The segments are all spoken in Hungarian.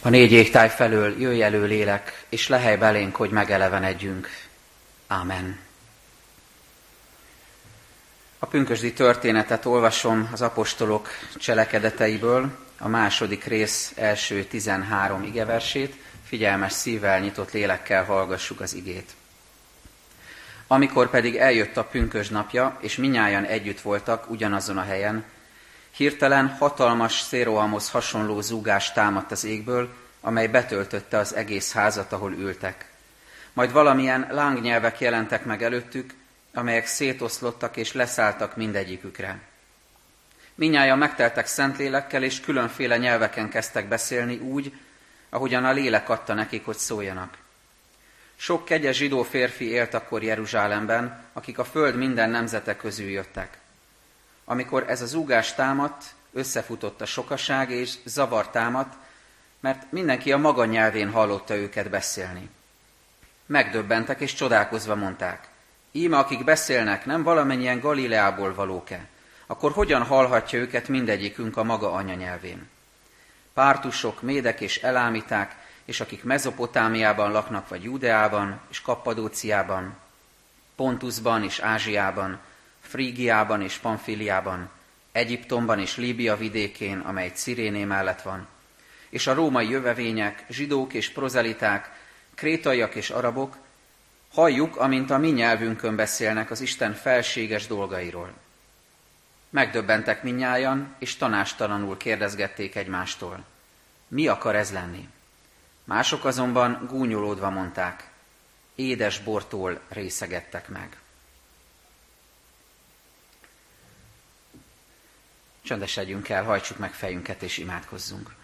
A négy égtáj felől jöjj elő lélek, és lehely belénk, hogy megelevenedjünk. Ámen. A pünkösdi történetet olvasom az apostolok cselekedeteiből, a második rész első 13 igeversét, figyelmes szívvel, nyitott lélekkel hallgassuk az igét. Amikor pedig eljött a pünkös napja, és minnyáján együtt voltak ugyanazon a helyen, hirtelen hatalmas szérohamhoz hasonló zúgás támadt az égből, amely betöltötte az egész házat, ahol ültek. Majd valamilyen lángnyelvek jelentek meg előttük, amelyek szétoszlottak és leszálltak mindegyikükre. Minnyáján megteltek szentlélekkel, és különféle nyelveken kezdtek beszélni úgy, ahogyan a lélek adta nekik, hogy szóljanak. Sok kegyes zsidó férfi élt akkor Jeruzsálemben, akik a föld minden nemzete közül jöttek. Amikor ez az úgás támadt, összefutott a sokaság, és zavar támadt, mert mindenki a maga nyelvén hallotta őket beszélni. Megdöbbentek és csodálkozva mondták, íme akik beszélnek, nem valamennyien Galileából valók-e? Akkor hogyan hallhatja őket mindegyikünk a maga anyanyelvén? Pártusok, médek és elámiták, és akik Mezopotámiában laknak, vagy Judeában és Kappadóciában, Pontusban és Ázsiában, Frígiában és Pamfiliában, Egyiptomban és Líbia vidékén, amely Ciréné mellett van, és a római jövevények, zsidók és prozeliták, krétaiak és arabok, halljuk, amint a mi nyelvünkön beszélnek az Isten felséges dolgairól. Megdöbbentek minnyájan, és tanástalanul kérdezgették egymástól. Mi akar ez lenni? Mások azonban gúnyolódva mondták, édes bortól részegettek meg. Csöndesedjünk el, hajtsuk meg fejünket és imádkozzunk.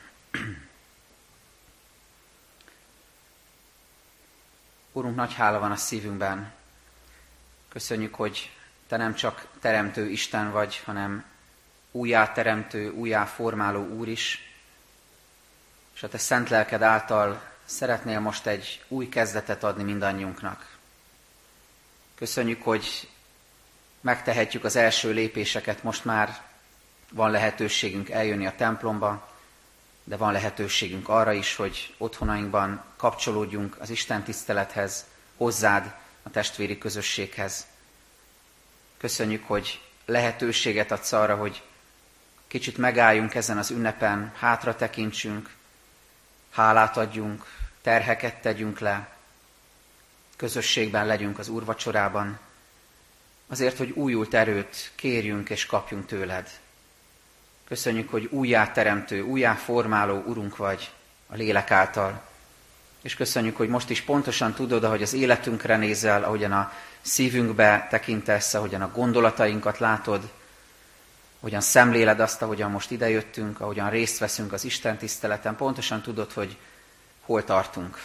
Urunk, nagy hála van a szívünkben. Köszönjük, hogy Te nem csak teremtő Isten vagy, hanem újjáteremtő, újjáformáló Úr is, és a Te szent lelked által szeretnél most egy új kezdetet adni mindannyiunknak. Köszönjük, hogy megtehetjük az első lépéseket, most már van lehetőségünk eljönni a templomba, de van lehetőségünk arra is, hogy otthonainkban kapcsolódjunk az Isten tisztelethez, hozzád, a testvéri közösséghez. Köszönjük, hogy lehetőséget adsz arra, hogy kicsit megálljunk ezen az ünnepen, hátra tekintsünk, hálát adjunk, terheket tegyünk le, közösségben legyünk az úrvacsorában, azért, hogy újult erőt kérjünk és kapjunk tőled. Köszönjük, hogy újjáteremtő, újjáformáló Urunk vagy a lélek által. És köszönjük, hogy most is pontosan tudod, ahogy az életünkre nézel, ahogyan a szívünkbe tekintesz, ahogyan a gondolatainkat látod, ahogyan szemléled azt, ahogyan most idejöttünk, ahogyan részt veszünk az Isten tiszteleten, pontosan tudod, hogy hol tartunk.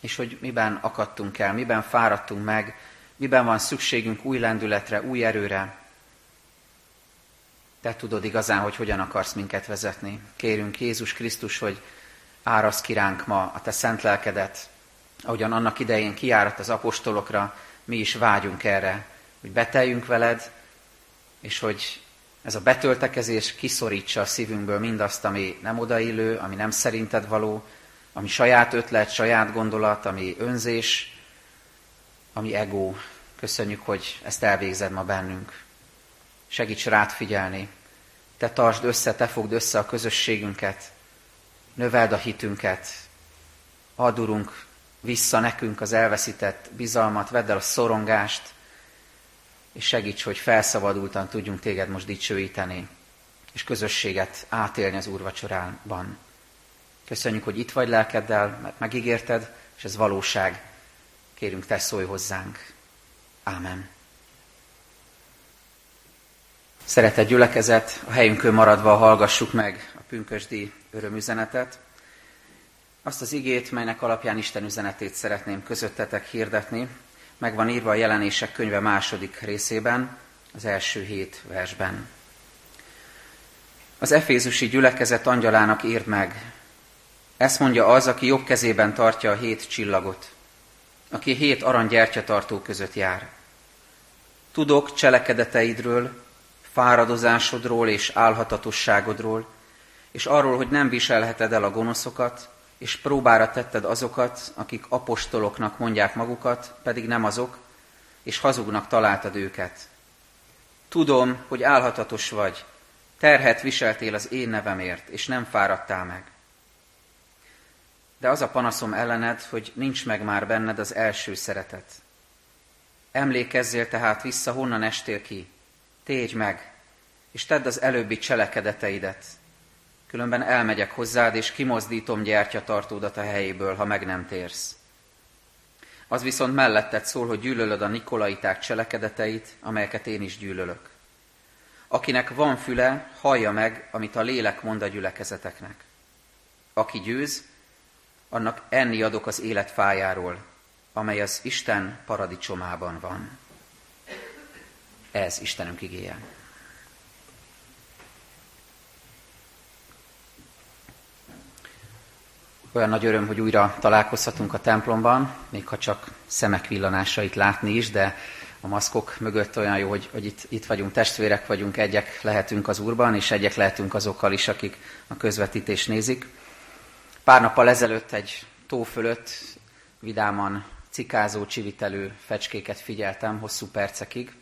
És hogy miben akadtunk el, miben fáradtunk meg, miben van szükségünk új lendületre, új erőre, te tudod igazán, hogy hogyan akarsz minket vezetni. Kérünk Jézus Krisztus, hogy árasz ki ránk ma a te szent lelkedet, ahogyan annak idején kiárat az apostolokra, mi is vágyunk erre, hogy beteljünk veled, és hogy ez a betöltekezés kiszorítsa a szívünkből mindazt, ami nem odaillő, ami nem szerinted való, ami saját ötlet, saját gondolat, ami önzés, ami ego. Köszönjük, hogy ezt elvégzed ma bennünk. Segíts rád figyelni. Te tartsd össze, te fogd össze a közösségünket. Növeld a hitünket. Add, Urunk, vissza nekünk az elveszített bizalmat, vedd el a szorongást, és segíts, hogy felszabadultan tudjunk téged most dicsőíteni, és közösséget átélni az úrvacsorában. Köszönjük, hogy itt vagy lelkeddel, mert megígérted, és ez valóság. Kérünk, te szólj hozzánk. Ámen. Szeretett gyülekezet, a helyünkön maradva hallgassuk meg a pünkösdi örömüzenetet. Azt az igét, melynek alapján Isten üzenetét szeretném közöttetek hirdetni, meg van írva a jelenések könyve második részében, az első hét versben. Az efézusi gyülekezet angyalának írd meg, ezt mondja az, aki jobb kezében tartja a hét csillagot, aki hét aranygyertyatartó között jár. Tudok cselekedeteidről, fáradozásodról és álhatatosságodról, és arról, hogy nem viselheted el a gonoszokat, és próbára tetted azokat, akik apostoloknak mondják magukat, pedig nem azok, és hazugnak találtad őket. Tudom, hogy álhatatos vagy, terhet viseltél az én nevemért, és nem fáradtál meg. De az a panaszom ellened, hogy nincs meg már benned az első szeretet. Emlékezzél tehát vissza, honnan estél ki. Tégy meg, és tedd az előbbi cselekedeteidet. Különben elmegyek hozzád, és kimozdítom gyertyatartódat a helyéből, ha meg nem térsz. Az viszont melletted szól, hogy gyűlölöd a nikolaiták cselekedeteit, amelyeket én is gyűlölök. Akinek van füle, hallja meg, amit a lélek mond a gyülekezeteknek. Aki győz, annak enni adok az élet fájáról, amely az Isten paradicsomában van. Ez Istenünk igéje. Olyan nagy öröm, hogy újra találkozhatunk a templomban, még ha csak szemek villanásait látni is, de a maszkok mögött olyan jó, hogy, hogy itt, itt vagyunk, testvérek vagyunk, egyek lehetünk az Úrban, és egyek lehetünk azokkal is, akik a közvetítést nézik. Pár nappal ezelőtt egy tó fölött vidáman cikázó, csivitelő fecskéket figyeltem hosszú percekig.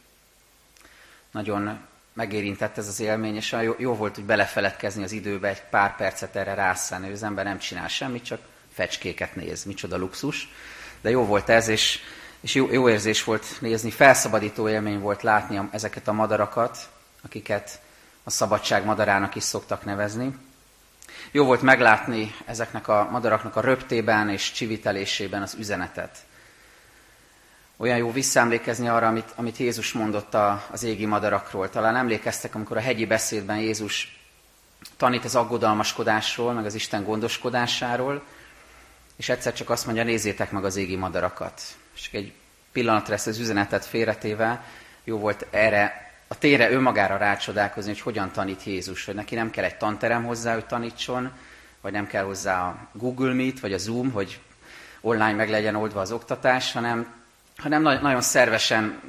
Nagyon megérintett ez az élmény, és jó, jó volt, hogy belefeledkezni az időbe, egy pár percet erre rászállni, az ember nem csinál semmit, csak fecskéket néz, micsoda luxus. De jó volt ez, és, és jó, jó érzés volt nézni, felszabadító élmény volt látni ezeket a madarakat, akiket a szabadság madarának is szoktak nevezni. Jó volt meglátni ezeknek a madaraknak a röptében és csivitelésében az üzenetet. Olyan jó visszaemlékezni arra, amit, amit Jézus mondott a, az égi madarakról. Talán emlékeztek, amikor a hegyi beszédben Jézus tanít az aggodalmaskodásról, meg az Isten gondoskodásáról, és egyszer csak azt mondja, nézzétek meg az égi madarakat. És egy pillanatra ezt az üzenetet félretéve, jó volt erre a tére önmagára rácsodálkozni, hogy hogyan tanít Jézus, hogy neki nem kell egy tanterem hozzá, hogy tanítson, vagy nem kell hozzá a Google Meet, vagy a Zoom, hogy online meg legyen oldva az oktatás, hanem hanem nagyon szervesen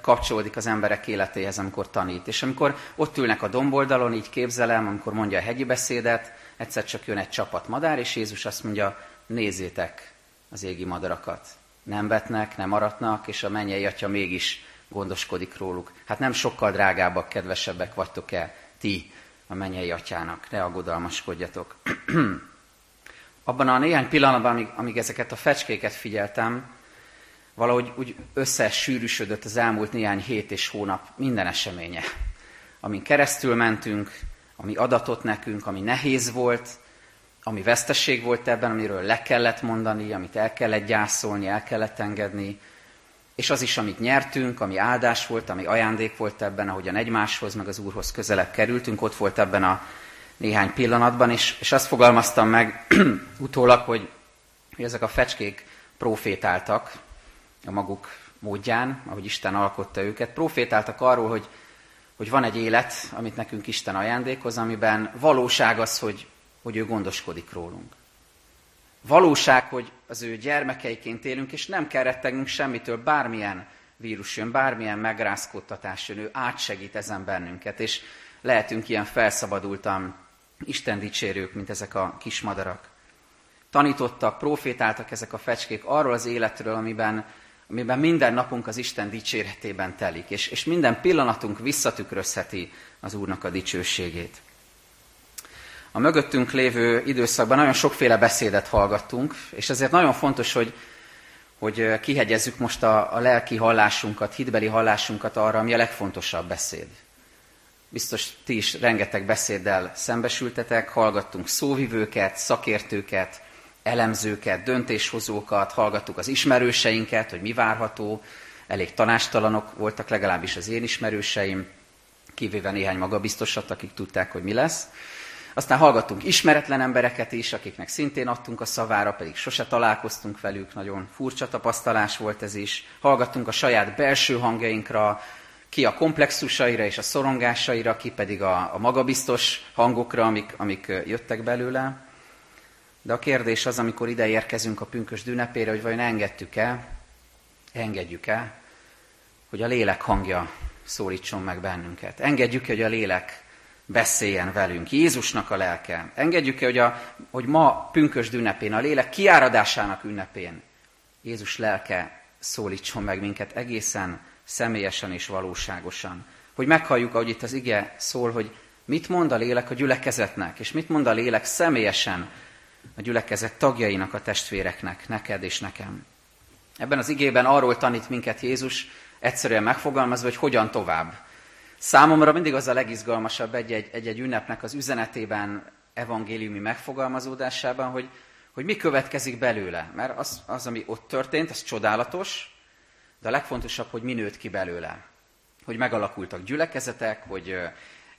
kapcsolódik az emberek életéhez, amikor tanít. És amikor ott ülnek a domboldalon, így képzelem, amikor mondja a hegyi beszédet, egyszer csak jön egy csapat madár, és Jézus azt mondja, nézzétek az égi madarakat. Nem vetnek, nem aratnak, és a mennyei atya mégis gondoskodik róluk. Hát nem sokkal drágábbak, kedvesebbek vagytok-e ti a mennyei atyának, ne aggodalmaskodjatok. Abban a néhány pillanatban, amíg, amíg ezeket a fecskéket figyeltem, valahogy úgy összesűrűsödött az elmúlt néhány hét és hónap minden eseménye, amin keresztül mentünk, ami adatot nekünk, ami nehéz volt, ami vesztesség volt ebben, amiről le kellett mondani, amit el kellett gyászolni, el kellett engedni, és az is, amit nyertünk, ami áldás volt, ami ajándék volt ebben, ahogyan egymáshoz, meg az Úrhoz közelebb kerültünk, ott volt ebben a néhány pillanatban, és, és azt fogalmaztam meg utólag, hogy, hogy ezek a fecskék profétáltak, a maguk módján, ahogy Isten alkotta őket. Profétáltak arról, hogy, hogy van egy élet, amit nekünk Isten ajándékoz, amiben valóság az, hogy, hogy ő gondoskodik rólunk. Valóság, hogy az ő gyermekeiként élünk, és nem kell rettegünk semmitől, bármilyen vírus jön, bármilyen megrázkódtatás jön, ő átsegít ezen bennünket, és lehetünk ilyen felszabadultan Isten dicsérők, mint ezek a kis madarak. Tanítottak, profétáltak ezek a fecskék arról az életről, amiben amiben minden napunk az Isten dicséretében telik, és, és minden pillanatunk visszatükrözheti az Úrnak a dicsőségét. A mögöttünk lévő időszakban nagyon sokféle beszédet hallgattunk, és ezért nagyon fontos, hogy, hogy kihegyezzük most a, a lelki hallásunkat, hitbeli hallásunkat arra, ami a legfontosabb beszéd. Biztos ti is rengeteg beszéddel szembesültetek, hallgattunk szóvivőket, szakértőket, elemzőket, döntéshozókat, hallgattuk az ismerőseinket, hogy mi várható, elég tanástalanok voltak legalábbis az én ismerőseim, kivéve néhány magabiztosat, akik tudták, hogy mi lesz. Aztán hallgattunk ismeretlen embereket is, akiknek szintén adtunk a szavára, pedig sose találkoztunk velük, nagyon furcsa tapasztalás volt ez is. Hallgattunk a saját belső hangjainkra, ki a komplexusaira és a szorongásaira, ki pedig a, a magabiztos hangokra, amik, amik jöttek belőle. De a kérdés az, amikor ide érkezünk a pünkös ünnepére, hogy vajon engedtük-e, engedjük-e, hogy a lélek hangja szólítson meg bennünket. Engedjük, hogy a lélek beszéljen velünk. Jézusnak a lelke. Engedjük hogy, a, hogy ma pünkösd ünnepén, a lélek kiáradásának ünnepén Jézus lelke szólítson meg minket egészen személyesen és valóságosan. Hogy meghalljuk, ahogy itt az ige szól, hogy mit mond a lélek a gyülekezetnek, és mit mond a lélek személyesen a gyülekezet tagjainak, a testvéreknek, neked és nekem. Ebben az igében arról tanít minket Jézus, egyszerűen megfogalmazva, hogy hogyan tovább. Számomra mindig az a legizgalmasabb egy-egy ünnepnek az üzenetében, evangéliumi megfogalmazódásában, hogy, hogy mi következik belőle. Mert az, az, ami ott történt, az csodálatos, de a legfontosabb, hogy mi nőtt ki belőle. Hogy megalakultak gyülekezetek, hogy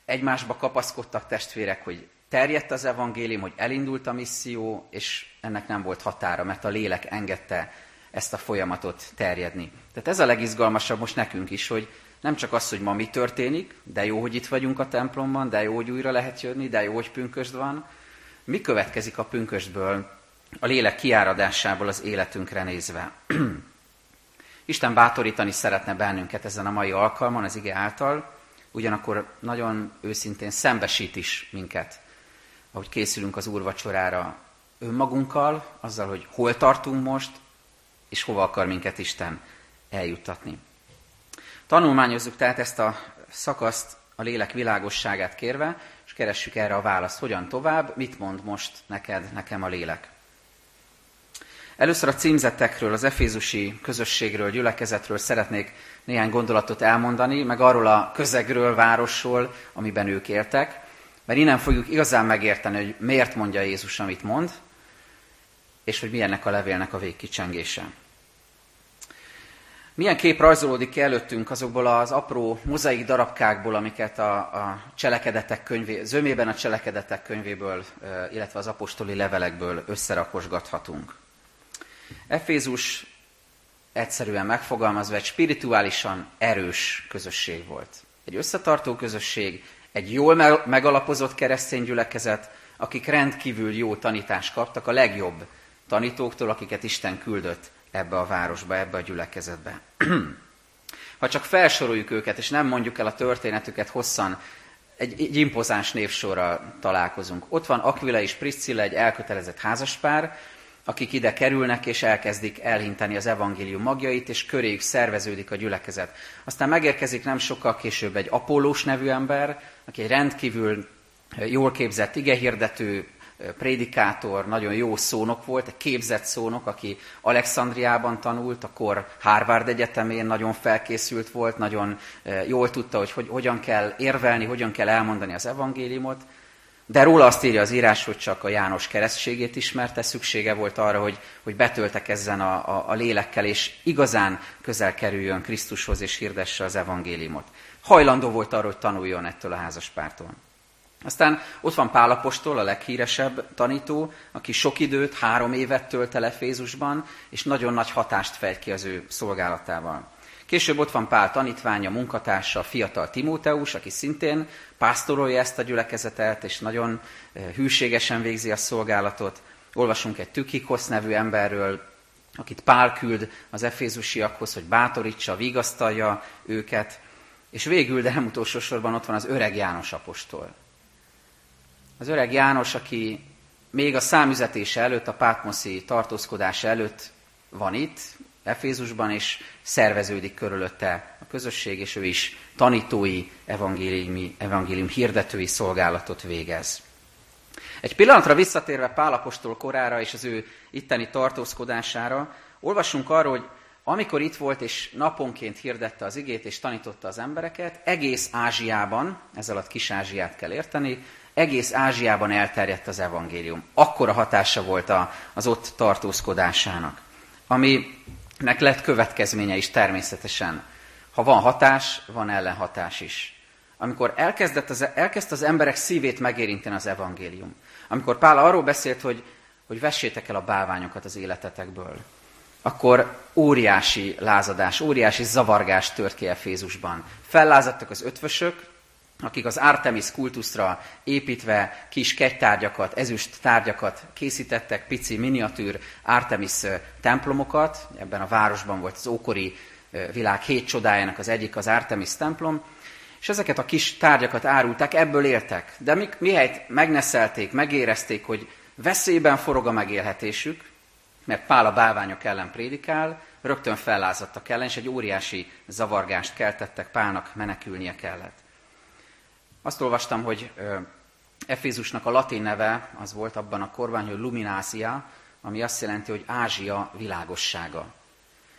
egymásba kapaszkodtak testvérek, hogy terjedt az evangélium, hogy elindult a misszió, és ennek nem volt határa, mert a lélek engedte ezt a folyamatot terjedni. Tehát ez a legizgalmasabb most nekünk is, hogy nem csak az, hogy ma mi történik, de jó, hogy itt vagyunk a templomban, de jó, hogy újra lehet jönni, de jó, hogy pünkösd van. Mi következik a pünkösdből, a lélek kiáradásából az életünkre nézve? Isten bátorítani szeretne bennünket ezen a mai alkalmon, az ige által, ugyanakkor nagyon őszintén szembesít is minket, ahogy készülünk az úrvacsorára önmagunkkal, azzal, hogy hol tartunk most, és hova akar minket Isten eljuttatni. Tanulmányozzuk tehát ezt a szakaszt a lélek világosságát kérve, és keressük erre a választ. Hogyan tovább, mit mond most neked, nekem a lélek? Először a címzettekről, az efézusi közösségről, gyülekezetről szeretnék néhány gondolatot elmondani, meg arról a közegről, városról, amiben ők éltek, mert innen fogjuk igazán megérteni, hogy miért mondja Jézus, amit mond, és hogy milyennek a levélnek a végkicsengése. Milyen kép rajzolódik ki előttünk azokból az apró mozaik darabkákból, amiket a, a cselekedetek könyvé, zömében a cselekedetek könyvéből, illetve az apostoli levelekből összerakosgathatunk. Efézus egyszerűen megfogalmazva egy spirituálisan erős közösség volt. Egy összetartó közösség, egy jól megalapozott keresztény gyülekezet, akik rendkívül jó tanítást kaptak a legjobb tanítóktól, akiket Isten küldött ebbe a városba, ebbe a gyülekezetbe. ha csak felsoroljuk őket, és nem mondjuk el a történetüket hosszan, egy, egy impozáns névsorral találkozunk. Ott van Aquila és Priscilla, egy elkötelezett házaspár, akik ide kerülnek és elkezdik elhinteni az evangélium magjait, és köréjük szerveződik a gyülekezet. Aztán megérkezik nem sokkal később egy Apollós nevű ember, aki egy rendkívül jól képzett igehirdető, prédikátor, nagyon jó szónok volt, egy képzett szónok, aki Alexandriában tanult, akkor Harvard Egyetemén nagyon felkészült volt, nagyon jól tudta, hogy, hogy hogyan kell érvelni, hogyan kell elmondani az evangéliumot, de róla azt írja az írás, hogy csak a János keresztségét ismerte, szüksége volt arra, hogy, hogy betöltekezzen a, a, a lélekkel, és igazán közel kerüljön Krisztushoz, és hirdesse az evangéliumot. Hajlandó volt arra, hogy tanuljon ettől a házaspártól. Aztán ott van Pálapostól, a leghíresebb tanító, aki sok időt, három évet tölt el Efézusban, és nagyon nagy hatást fejt ki az ő szolgálatával. Később ott van Pál tanítványa, munkatársa, fiatal Timóteus, aki szintén pásztorolja ezt a gyülekezetet, és nagyon eh, hűségesen végzi a szolgálatot. Olvasunk egy Tükikosz nevű emberről, akit Pál küld az efézusiakhoz, hogy bátorítsa, vigasztalja őket. És végül, de nem utolsó sorban ott van az öreg János apostol. Az öreg János, aki még a számüzetése előtt, a pátmoszi tartózkodása előtt van itt, Efézusban, és szerveződik körülötte a közösség, és ő is tanítói, evangéliumi, evangélium hirdetői szolgálatot végez. Egy pillanatra visszatérve Pálapostól korára és az ő itteni tartózkodására, olvasunk arról, hogy amikor itt volt és naponként hirdette az igét és tanította az embereket, egész Ázsiában, ez alatt Kis Ázsiát kell érteni, egész Ázsiában elterjedt az evangélium. Akkora hatása volt az ott tartózkodásának, aminek lett következménye is természetesen. Ha van hatás, van ellenhatás is. Amikor elkezdett az, elkezd az emberek szívét megérinteni az evangélium. Amikor Pál arról beszélt, hogy, hogy vessétek el a bálványokat az életetekből, akkor óriási lázadás, óriási zavargás tört ki Efézusban. Fellázadtak az ötvösök, akik az Artemis kultuszra építve kis kegytárgyakat, ezüst tárgyakat készítettek, pici miniatűr Artemis templomokat. Ebben a városban volt az ókori világ hét csodájának az egyik az Artemis templom. És ezeket a kis tárgyakat árulták, ebből éltek. De mi, mihelyt megneszelték, megérezték, hogy veszélyben forog a megélhetésük, mert Pál a bálványok ellen prédikál, rögtön fellázadtak ellen, és egy óriási zavargást keltettek, Pálnak menekülnie kellett. Azt olvastam, hogy Efézusnak a latin neve az volt abban a korban, hogy Luminácia, ami azt jelenti, hogy Ázsia világossága.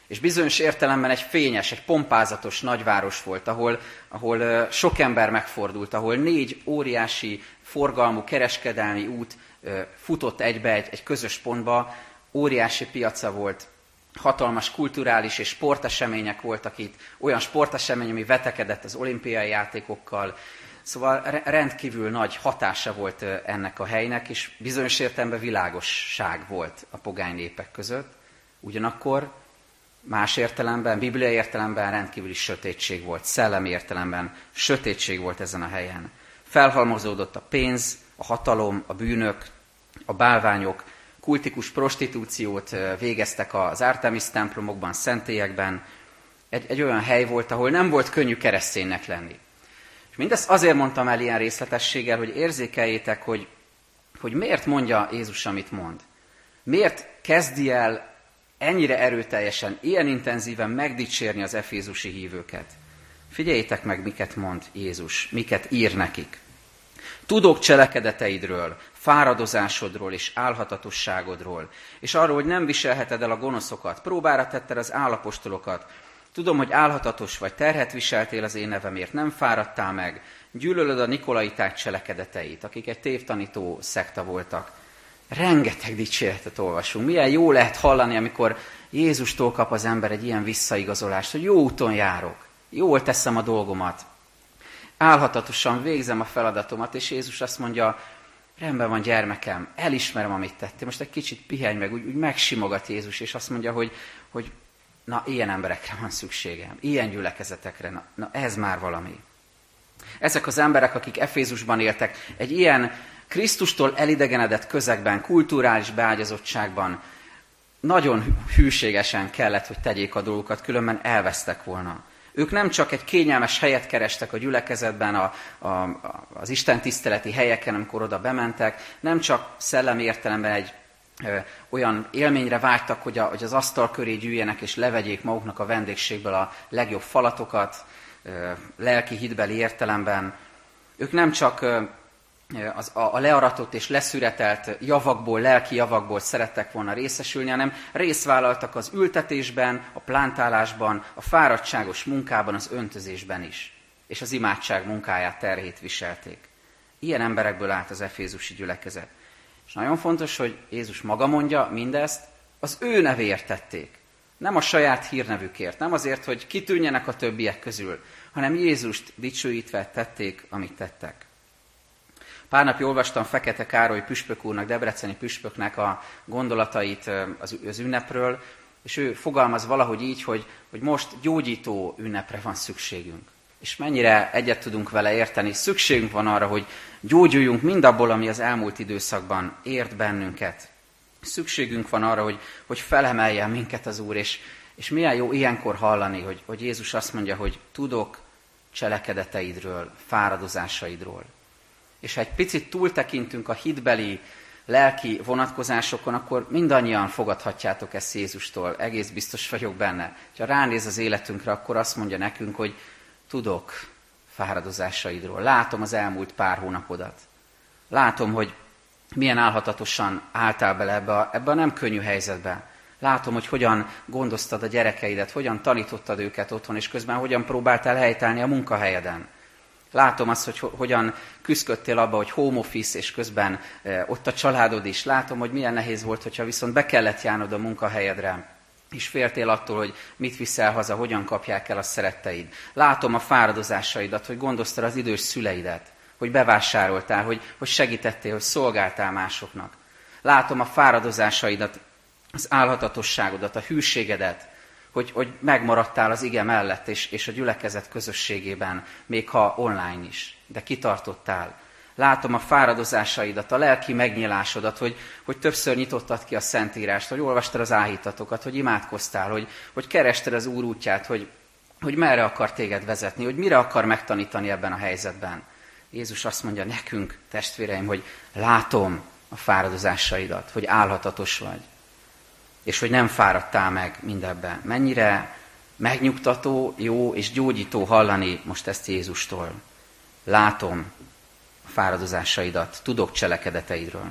És bizonyos értelemben egy fényes, egy pompázatos nagyváros volt, ahol, ahol sok ember megfordult, ahol négy óriási forgalmú kereskedelmi út futott egybe egy, egy közös pontba, óriási piaca volt, hatalmas kulturális és sportesemények voltak itt, olyan sportesemény, ami vetekedett az olimpiai játékokkal, Szóval rendkívül nagy hatása volt ennek a helynek, és bizonyos értelemben világosság volt a pogány népek között. Ugyanakkor más értelemben, bibliai értelemben rendkívüli sötétség volt, szellemi értelemben sötétség volt ezen a helyen. Felhalmozódott a pénz, a hatalom, a bűnök, a bálványok, kultikus prostitúciót végeztek az Artemis templomokban, szentélyekben. Egy, egy olyan hely volt, ahol nem volt könnyű kereszténynek lenni. És mindezt azért mondtam el ilyen részletességgel, hogy érzékeljétek, hogy, hogy miért mondja Jézus, amit mond. Miért kezdi el ennyire erőteljesen, ilyen intenzíven megdicsérni az efézusi hívőket. Figyeljétek meg, miket mond Jézus, miket ír nekik. Tudok cselekedeteidről, fáradozásodról és álhatatosságodról, és arról, hogy nem viselheted el a gonoszokat, próbára tetted az állapostolokat, Tudom, hogy álhatatos vagy, terhet viseltél az én nevemért, nem fáradtál meg, gyűlölöd a nikolaiták cselekedeteit, akik egy tévtanító szekta voltak. Rengeteg dicséretet olvasunk. Milyen jó lehet hallani, amikor Jézustól kap az ember egy ilyen visszaigazolást, hogy jó úton járok, jól teszem a dolgomat, álhatatosan végzem a feladatomat, és Jézus azt mondja, rendben van gyermekem, elismerem, amit tettél, most egy kicsit pihenj meg, úgy, úgy megsimogat Jézus, és azt mondja, hogy, hogy na, ilyen emberekre van szükségem, ilyen gyülekezetekre, na, na ez már valami. Ezek az emberek, akik Efézusban éltek, egy ilyen Krisztustól elidegenedett közegben, kulturális beágyazottságban nagyon hűségesen kellett, hogy tegyék a dolgokat, különben elvesztek volna. Ők nem csak egy kényelmes helyet kerestek a gyülekezetben, a, a, az Isten tiszteleti helyeken, amikor oda bementek, nem csak szellemi értelemben egy olyan élményre vágytak, hogy, a, hogy az asztal köré gyűjjenek és levegyék maguknak a vendégségből a legjobb falatokat, lelki hitbeli értelemben. Ők nem csak az, a, a learatott és leszüretelt javakból, lelki javakból szerettek volna részesülni, hanem részt az ültetésben, a plántálásban, a fáradtságos munkában, az öntözésben is. És az imádság munkáját terhét viselték. Ilyen emberekből állt az efézusi gyülekezet. És nagyon fontos, hogy Jézus maga mondja mindezt, az ő nevéért tették. Nem a saját hírnevükért, nem azért, hogy kitűnjenek a többiek közül, hanem Jézust dicsőítve tették, amit tettek. Pár napja olvastam Fekete Károly püspök úrnak, debreceni püspöknek a gondolatait az, ünnepről, és ő fogalmaz valahogy így, hogy, hogy most gyógyító ünnepre van szükségünk és mennyire egyet tudunk vele érteni. Szükségünk van arra, hogy gyógyuljunk mindabból, ami az elmúlt időszakban ért bennünket. Szükségünk van arra, hogy, hogy felemeljen minket az Úr, és, és milyen jó ilyenkor hallani, hogy, hogy Jézus azt mondja, hogy tudok cselekedeteidről, fáradozásaidról. És ha egy picit túltekintünk a hitbeli, lelki vonatkozásokon, akkor mindannyian fogadhatjátok ezt Jézustól, egész biztos vagyok benne. Ha ránéz az életünkre, akkor azt mondja nekünk, hogy tudok fáradozásaidról. Látom az elmúlt pár hónapodat. Látom, hogy milyen álhatatosan álltál bele ebbe a, ebbe a nem könnyű helyzetbe. Látom, hogy hogyan gondoztad a gyerekeidet, hogyan tanítottad őket otthon, és közben hogyan próbáltál helytállni a munkahelyeden. Látom azt, hogy hogyan küzdködtél abba, hogy home office, és közben ott a családod is. Látom, hogy milyen nehéz volt, hogyha viszont be kellett járnod a munkahelyedre és féltél attól, hogy mit viszel haza, hogyan kapják el a szeretteid. Látom a fáradozásaidat, hogy gondoztad az idős szüleidet, hogy bevásároltál, hogy, hogy segítettél, hogy szolgáltál másoknak. Látom a fáradozásaidat, az álhatatosságodat, a hűségedet, hogy, hogy megmaradtál az ige mellett és, és a gyülekezet közösségében, még ha online is, de kitartottál, Látom a fáradozásaidat, a lelki megnyilásodat, hogy, hogy többször nyitottad ki a Szentírást, hogy olvastad az áhítatokat, hogy imádkoztál, hogy, hogy kerested az Úr útját, hogy, hogy merre akar téged vezetni, hogy mire akar megtanítani ebben a helyzetben. Jézus azt mondja nekünk, testvéreim, hogy látom a fáradozásaidat, hogy állhatatos vagy, és hogy nem fáradtál meg mindebben. Mennyire megnyugtató, jó és gyógyító hallani most ezt Jézustól. Látom a fáradozásaidat, tudok cselekedeteidről.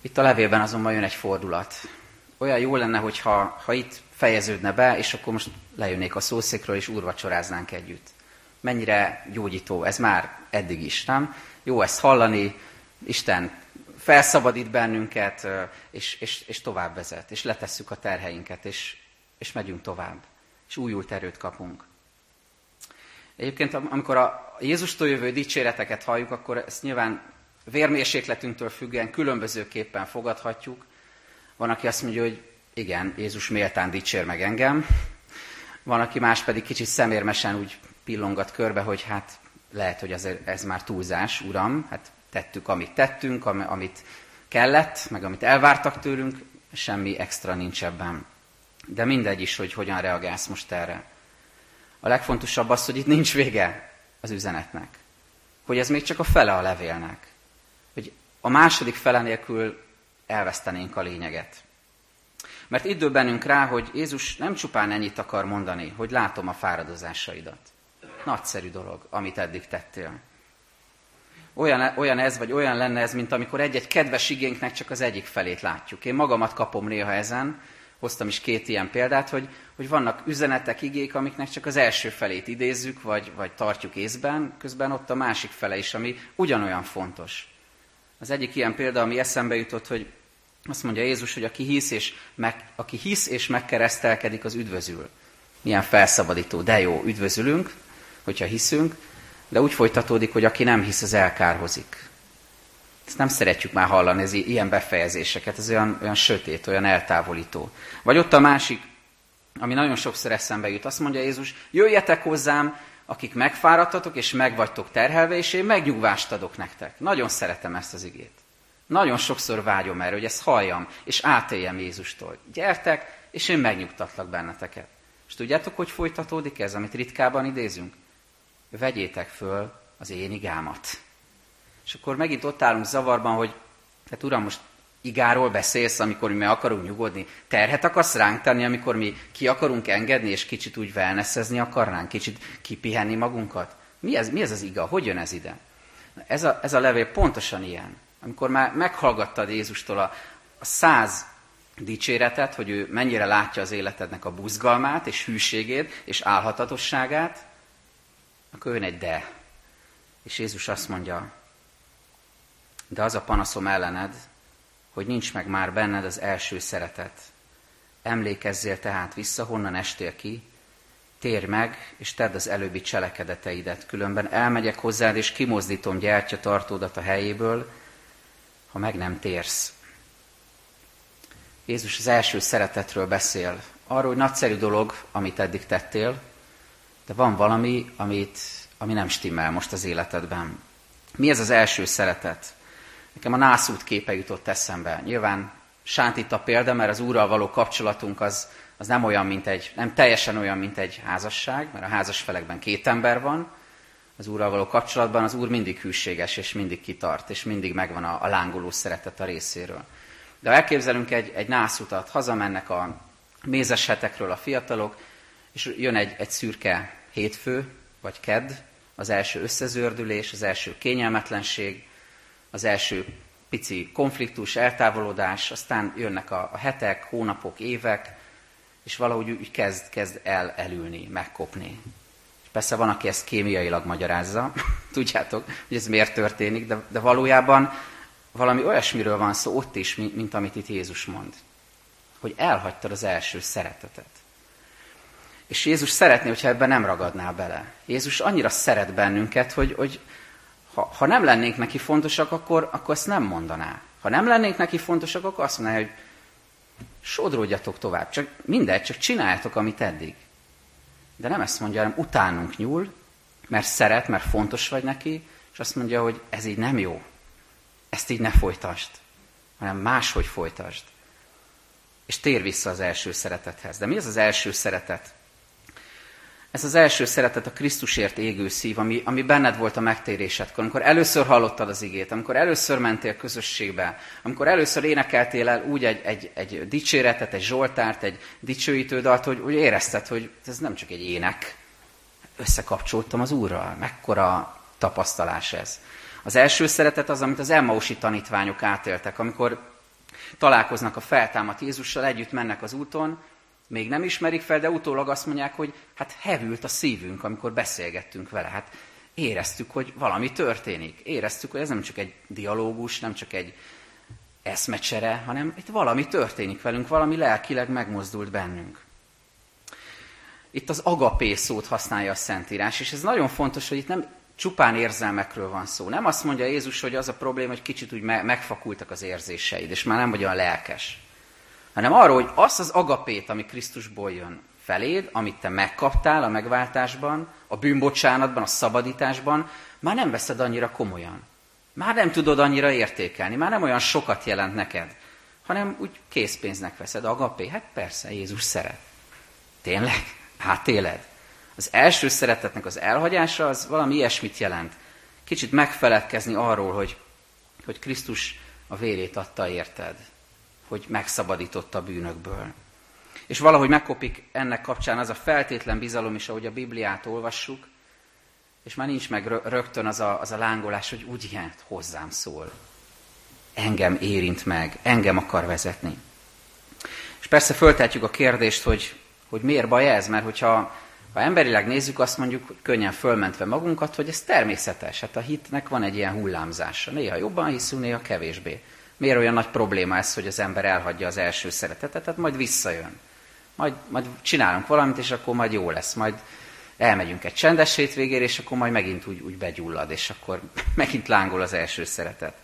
Itt a levélben azonban jön egy fordulat. Olyan jó lenne, hogyha ha itt fejeződne be, és akkor most lejönnék a szószékről, és úrvacsoráznánk együtt. Mennyire gyógyító, ez már eddig is, nem? Jó ezt hallani, Isten felszabadít bennünket, és, és, és tovább vezet, és letesszük a terheinket, és, és megyünk tovább, és újult erőt kapunk. Egyébként, amikor a Jézustól jövő dicséreteket halljuk, akkor ezt nyilván vérmérsékletünktől függően különbözőképpen fogadhatjuk. Van, aki azt mondja, hogy igen, Jézus méltán dicsér meg engem. Van, aki más pedig kicsit szemérmesen úgy pillongat körbe, hogy hát lehet, hogy ez, ez már túlzás, uram, hát tettük, amit tettünk, amit kellett, meg amit elvártak tőlünk, semmi extra nincs ebben. De mindegy is, hogy hogyan reagálsz most erre. A legfontosabb az, hogy itt nincs vége az üzenetnek. Hogy ez még csak a fele a levélnek. Hogy a második fele nélkül elvesztenénk a lényeget. Mert itt döbbenünk rá, hogy Jézus nem csupán ennyit akar mondani, hogy látom a fáradozásaidat. Nagyszerű dolog, amit eddig tettél. Olyan, olyan ez, vagy olyan lenne ez, mint amikor egy-egy kedves igénknek csak az egyik felét látjuk. Én magamat kapom néha ezen, hoztam is két ilyen példát, hogy, hogy vannak üzenetek, igék, amiknek csak az első felét idézzük, vagy, vagy tartjuk észben, közben ott a másik fele is, ami ugyanolyan fontos. Az egyik ilyen példa, ami eszembe jutott, hogy azt mondja Jézus, hogy aki hisz és, meg, aki hisz és megkeresztelkedik, az üdvözül. Milyen felszabadító, de jó, üdvözülünk, hogyha hiszünk, de úgy folytatódik, hogy aki nem hisz, az elkárhozik. Ezt nem szeretjük már hallani, ez ilyen befejezéseket, ez olyan, olyan sötét, olyan eltávolító. Vagy ott a másik, ami nagyon sokszor eszembe jut, azt mondja Jézus, jöjjetek hozzám, akik megfáradtatok és megvagytok terhelve, és én megnyugvást adok nektek. Nagyon szeretem ezt az igét. Nagyon sokszor vágyom erre, hogy ezt halljam, és átéljem Jézustól. Gyertek, és én megnyugtatlak benneteket. És tudjátok, hogy folytatódik ez, amit ritkában idézünk? Vegyétek föl az én igámat. És akkor megint ott állunk zavarban, hogy hát uram, most igáról beszélsz, amikor mi meg akarunk nyugodni. Terhet akarsz ránk tenni, amikor mi ki akarunk engedni, és kicsit úgy wellnessezni akarnánk, kicsit kipihenni magunkat? Mi ez, mi ez az iga? Hogy jön ez ide? Ez a, ez a levél pontosan ilyen. Amikor már meghallgattad Jézustól a, a száz dicséretet, hogy ő mennyire látja az életednek a buzgalmát, és hűségét, és álhatatosságát, akkor jön egy de. És Jézus azt mondja, de az a panaszom ellened, hogy nincs meg már benned az első szeretet. Emlékezzél tehát vissza, honnan estél ki, térj meg, és tedd az előbbi cselekedeteidet, különben elmegyek hozzád, és kimozdítom gyertya tartódat a helyéből, ha meg nem térsz. Jézus az első szeretetről beszél. Arról, hogy nagyszerű dolog, amit eddig tettél, de van valami, amit, ami nem stimmel most az életedben. Mi ez az első szeretet? Nekem a nászút képe jutott eszembe. Nyilván sántít a példa, mert az Úrral való kapcsolatunk az, az nem olyan, mint egy, nem teljesen olyan, mint egy házasság, mert a házas felekben két ember van, az Úrral való kapcsolatban az Úr mindig hűséges, és mindig kitart, és mindig megvan a, a lángoló szeretet a részéről. De ha elképzelünk egy, egy nászutat, hazamennek a mézes hetekről a fiatalok, és jön egy, egy szürke hétfő, vagy kedd, az első összezördülés, az első kényelmetlenség, az első pici konfliktus, eltávolodás, aztán jönnek a, a hetek, hónapok, évek, és valahogy úgy kezd, kezd el elülni, megkopni. És persze van, aki ezt kémiailag magyarázza, tudjátok, hogy ez miért történik, de, de valójában valami olyasmiről van szó ott is, mint, mint amit itt Jézus mond. Hogy elhagytad az első szeretetet. És Jézus szeretné, hogyha ebben nem ragadnál bele. Jézus annyira szeret bennünket, hogy, hogy ha, ha nem lennénk neki fontosak, akkor, akkor ezt nem mondaná. Ha nem lennénk neki fontosak, akkor azt mondaná, hogy sodródjatok tovább. Csak mindegy, csak csináljátok, amit eddig. De nem ezt mondja, hanem utánunk nyúl, mert szeret, mert fontos vagy neki, és azt mondja, hogy ez így nem jó. Ezt így ne folytasd, hanem máshogy folytasd. és tér vissza az első szeretethez. De mi az az első szeretet? Ez az első szeretet a Krisztusért égő szív, ami, ami benned volt a megtérésedkor, amikor először hallottad az igét, amikor először mentél közösségbe, amikor először énekeltél el úgy egy, egy, egy dicséretet, egy zsoltárt, egy dicsőítődalt, hogy úgy érezted, hogy ez nem csak egy ének. Összekapcsoltam az Úrral. Mekkora tapasztalás ez. Az első szeretet az, amit az Emmausi tanítványok átéltek, amikor találkoznak a feltámadt Jézussal, együtt mennek az úton, még nem ismerik fel, de utólag azt mondják, hogy hát hevült a szívünk, amikor beszélgettünk vele. Hát éreztük, hogy valami történik. Éreztük, hogy ez nem csak egy dialógus, nem csak egy eszmecsere, hanem itt valami történik velünk, valami lelkileg megmozdult bennünk. Itt az agapé szót használja a Szentírás, és ez nagyon fontos, hogy itt nem csupán érzelmekről van szó. Nem azt mondja Jézus, hogy az a probléma, hogy kicsit úgy megfakultak az érzéseid, és már nem vagy olyan lelkes hanem arról, hogy azt az agapét, ami Krisztusból jön feléd, amit te megkaptál a megváltásban, a bűnbocsánatban, a szabadításban, már nem veszed annyira komolyan. Már nem tudod annyira értékelni, már nem olyan sokat jelent neked, hanem úgy készpénznek veszed. Agapé, hát persze, Jézus szeret. Tényleg? Hát éled. Az első szeretetnek az elhagyása az valami ilyesmit jelent. Kicsit megfeledkezni arról, hogy, hogy Krisztus a vérét adta érted hogy megszabadította a bűnökből. És valahogy megkopik ennek kapcsán az a feltétlen bizalom is, ahogy a Bibliát olvassuk, és már nincs meg rögtön az a, az a lángolás, hogy úgy ilyen hozzám szól. Engem érint meg, engem akar vezetni. És persze föltetjük a kérdést, hogy, hogy miért baj ez, mert hogyha ha emberileg nézzük, azt mondjuk, hogy könnyen fölmentve magunkat, hogy ez természetes. Hát a hitnek van egy ilyen hullámzása. Néha jobban hiszünk, néha kevésbé. Miért olyan nagy probléma ez, hogy az ember elhagyja az első szeretetet? Tehát majd visszajön. Majd, majd csinálunk valamit, és akkor majd jó lesz. Majd elmegyünk egy csendes hétvégére, és akkor majd megint úgy, úgy begyullad, és akkor megint lángol az első szeretet.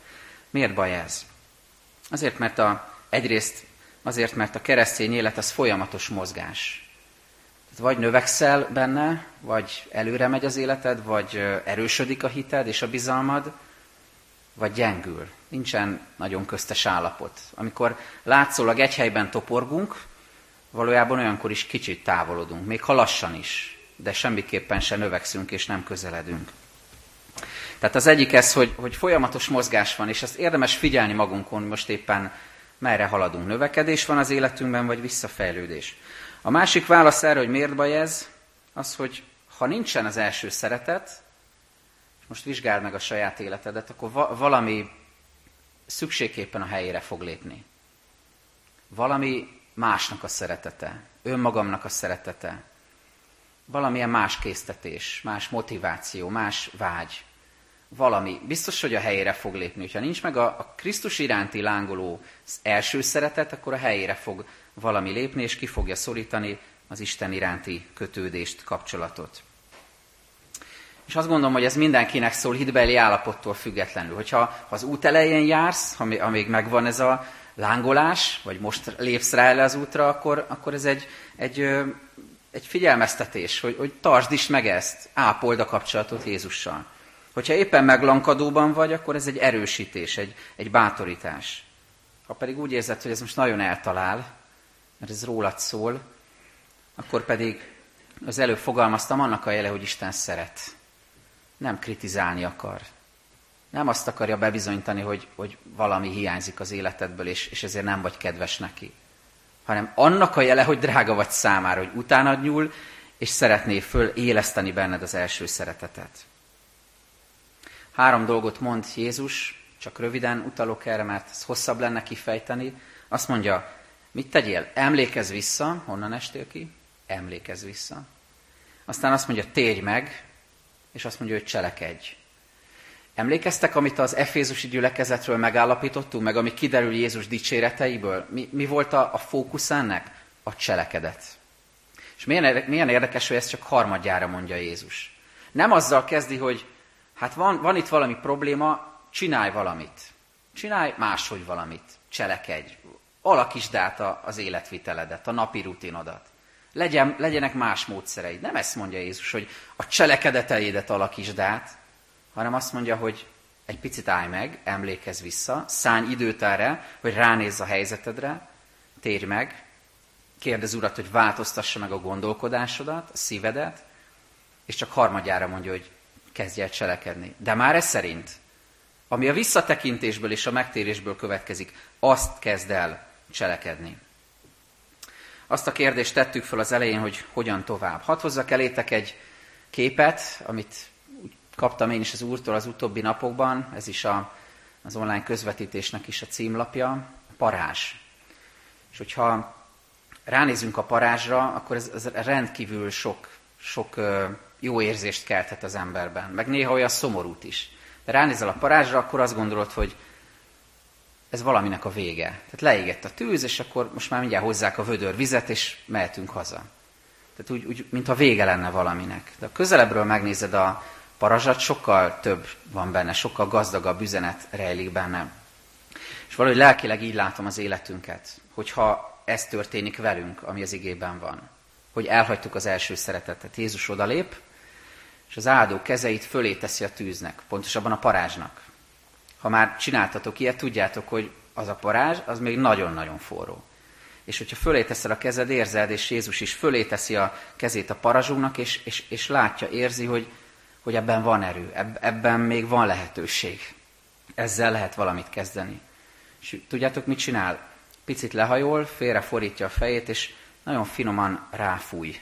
Miért baj ez? Azért, mert a, egyrészt azért, mert a keresztény élet az folyamatos mozgás. Vagy növekszel benne, vagy előre megy az életed, vagy erősödik a hited és a bizalmad, vagy gyengül. Nincsen nagyon köztes állapot. Amikor látszólag egy helyben toporgunk, valójában olyankor is kicsit távolodunk, még ha lassan is, de semmiképpen se növekszünk és nem közeledünk. Tehát az egyik ez, hogy, hogy folyamatos mozgás van, és ezt érdemes figyelni magunkon, most éppen merre haladunk. Növekedés van az életünkben, vagy visszafejlődés. A másik válasz erre, hogy miért baj ez, az, hogy ha nincsen az első szeretet, most vizsgáld meg a saját életedet, akkor va- valami szükségképpen a helyére fog lépni. Valami másnak a szeretete, önmagamnak a szeretete, valamilyen más késztetés, más motiváció, más vágy, valami. Biztos, hogy a helyére fog lépni. Ha nincs meg a, a Krisztus iránti lángoló első szeretet, akkor a helyére fog valami lépni, és ki fogja szorítani az Isten iránti kötődést, kapcsolatot. És azt gondolom, hogy ez mindenkinek szól hitbeli állapottól függetlenül. Hogyha ha az út elején jársz, amíg megvan ez a lángolás, vagy most lépsz rá el az útra, akkor, akkor ez egy, egy, egy figyelmeztetés, hogy, hogy tartsd is meg ezt, ápold a kapcsolatot Jézussal. Hogyha éppen meglankadóban vagy, akkor ez egy erősítés, egy, egy bátorítás. Ha pedig úgy érzed, hogy ez most nagyon eltalál, mert ez rólad szól, akkor pedig az előbb fogalmaztam, annak a jele, hogy Isten szeret nem kritizálni akar. Nem azt akarja bebizonyítani, hogy, hogy valami hiányzik az életedből, és, és ezért nem vagy kedves neki. Hanem annak a jele, hogy drága vagy számára, hogy utána nyúl, és szeretné föl éleszteni benned az első szeretetet. Három dolgot mond Jézus, csak röviden utalok erre, mert ez hosszabb lenne kifejteni. Azt mondja, mit tegyél? Emlékezz vissza, honnan estél ki? Emlékezz vissza. Aztán azt mondja, térj meg, és azt mondja, hogy cselekedj. Emlékeztek, amit az Efézusi gyülekezetről megállapítottunk, meg ami kiderül Jézus dicséreteiből? Mi, mi volt a, a fókusz ennek? A cselekedet. És milyen, milyen érdekes, hogy ezt csak harmadjára mondja Jézus. Nem azzal kezdi, hogy hát van, van itt valami probléma, csinálj valamit. Csinálj máshogy valamit. Cselekedj. Alakítsd át az életviteledet, a napi rutinodat. Legyen, legyenek más módszereid. Nem ezt mondja Jézus, hogy a cselekedeteidet alakítsd át, hanem azt mondja, hogy egy picit állj meg, emlékezz vissza, szállj időt erre, hogy ránézz a helyzetedre, térj meg, kérdez Urat, hogy változtassa meg a gondolkodásodat, a szívedet, és csak harmadjára mondja, hogy kezdj el cselekedni. De már ez szerint, ami a visszatekintésből és a megtérésből következik, azt kezd el cselekedni. Azt a kérdést tettük fel az elején, hogy hogyan tovább. Hadd hozzak elétek egy képet, amit kaptam én is az úrtól az utóbbi napokban, ez is a, az online közvetítésnek is a címlapja, parázs. És hogyha ránézünk a parázsra, akkor ez, ez rendkívül sok, sok jó érzést kelthet az emberben, meg néha olyan szomorút is. De ránézel a parázsra, akkor azt gondolod, hogy ez valaminek a vége. Tehát leégett a tűz, és akkor most már mindjárt hozzák a vödör vizet, és mehetünk haza. Tehát úgy, úgy mintha vége lenne valaminek. De a közelebbről megnézed a parazsat, sokkal több van benne, sokkal gazdagabb üzenet rejlik benne. És valahogy lelkileg így látom az életünket, hogyha ez történik velünk, ami az igében van. Hogy elhagytuk az első szeretetet. Jézus odalép, és az áldó kezeit fölé teszi a tűznek, pontosabban a parázsnak. Ha már csináltatok ilyet, tudjátok, hogy az a parázs, az még nagyon-nagyon forró. És hogyha fölé teszel a kezed, érzed, és Jézus is fölé teszi a kezét a parazsunknak, és, és, és látja, érzi, hogy, hogy ebben van erő, ebben még van lehetőség. Ezzel lehet valamit kezdeni. És tudjátok, mit csinál? Picit lehajol, félrefordítja a fejét, és nagyon finoman ráfúj.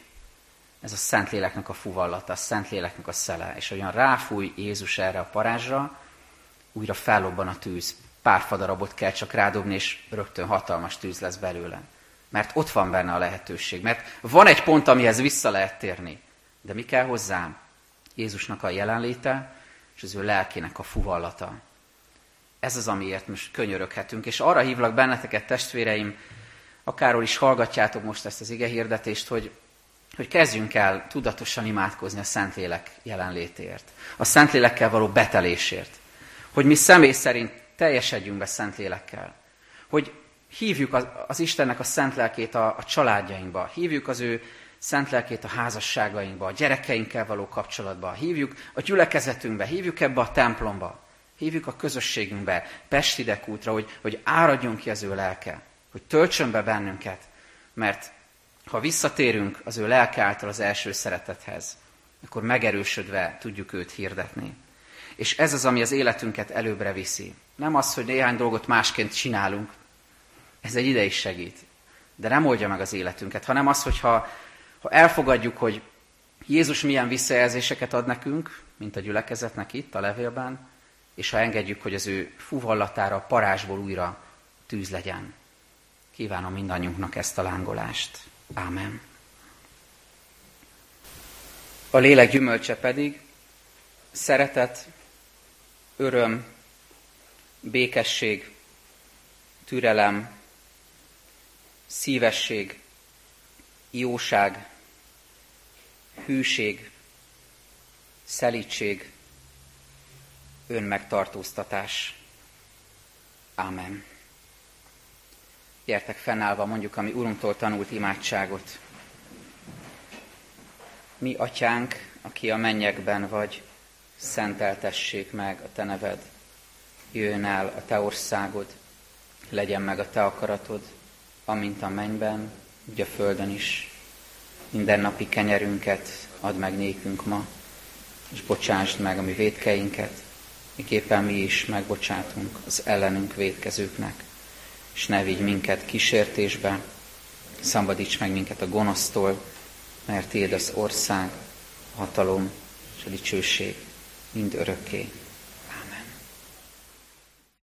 Ez a Szentléleknek a fuvallata, a Szentléleknek a szele. És olyan ráfúj Jézus erre a parázsra, újra fellobban a tűz. Pár fadarabot kell csak rádobni, és rögtön hatalmas tűz lesz belőle. Mert ott van benne a lehetőség. Mert van egy pont, amihez vissza lehet térni. De mi kell hozzám? Jézusnak a jelenléte, és az ő lelkének a fuvallata. Ez az, amiért most könyöröghetünk. És arra hívlak benneteket, testvéreim, akárhol is hallgatjátok most ezt az ige hirdetést, hogy, hogy kezdjünk el tudatosan imádkozni a Szentlélek jelenlétért. A Szentlélekkel való betelésért hogy mi személy szerint teljesedjünk be Szentlélekkel. Hogy hívjuk az, az Istennek a szent lelkét a, a családjainkba, hívjuk az ő szent lelkét a házasságainkba, a gyerekeinkkel való kapcsolatba, hívjuk a gyülekezetünkbe, hívjuk ebbe a templomba, hívjuk a közösségünkbe, Pestidek útra, hogy, hogy áradjon ki az ő lelke, hogy töltsön be bennünket, mert ha visszatérünk az ő lelke által az első szeretethez, akkor megerősödve tudjuk őt hirdetni. És ez az, ami az életünket előbbre viszi. Nem az, hogy néhány dolgot másként csinálunk. Ez egy ide is segít. De nem oldja meg az életünket, hanem az, hogyha ha elfogadjuk, hogy Jézus milyen visszajelzéseket ad nekünk, mint a gyülekezetnek itt a levélben, és ha engedjük, hogy az ő fuvallatára, parázsból újra tűz legyen. Kívánom mindannyiunknak ezt a lángolást. Ámen. A lélek gyümölcse pedig szeretet, öröm, békesség, türelem, szívesség, jóság, hűség, szelítség, önmegtartóztatás. Ámen. Gyertek fennállva mondjuk a mi Urunktól tanult imádságot. Mi, Atyánk, aki a mennyekben vagy, szenteltessék meg a Te neved, jöjjön el a Te országod, legyen meg a Te akaratod, amint a mennyben, úgy a földön is. Minden napi kenyerünket add meg nékünk ma, és bocsásd meg a mi védkeinket, miképpen mi is megbocsátunk az ellenünk védkezőknek, és ne vigy minket kísértésbe, szabadíts meg minket a gonosztól, mert Téd az ország, a hatalom és a dicsőség mind örökké.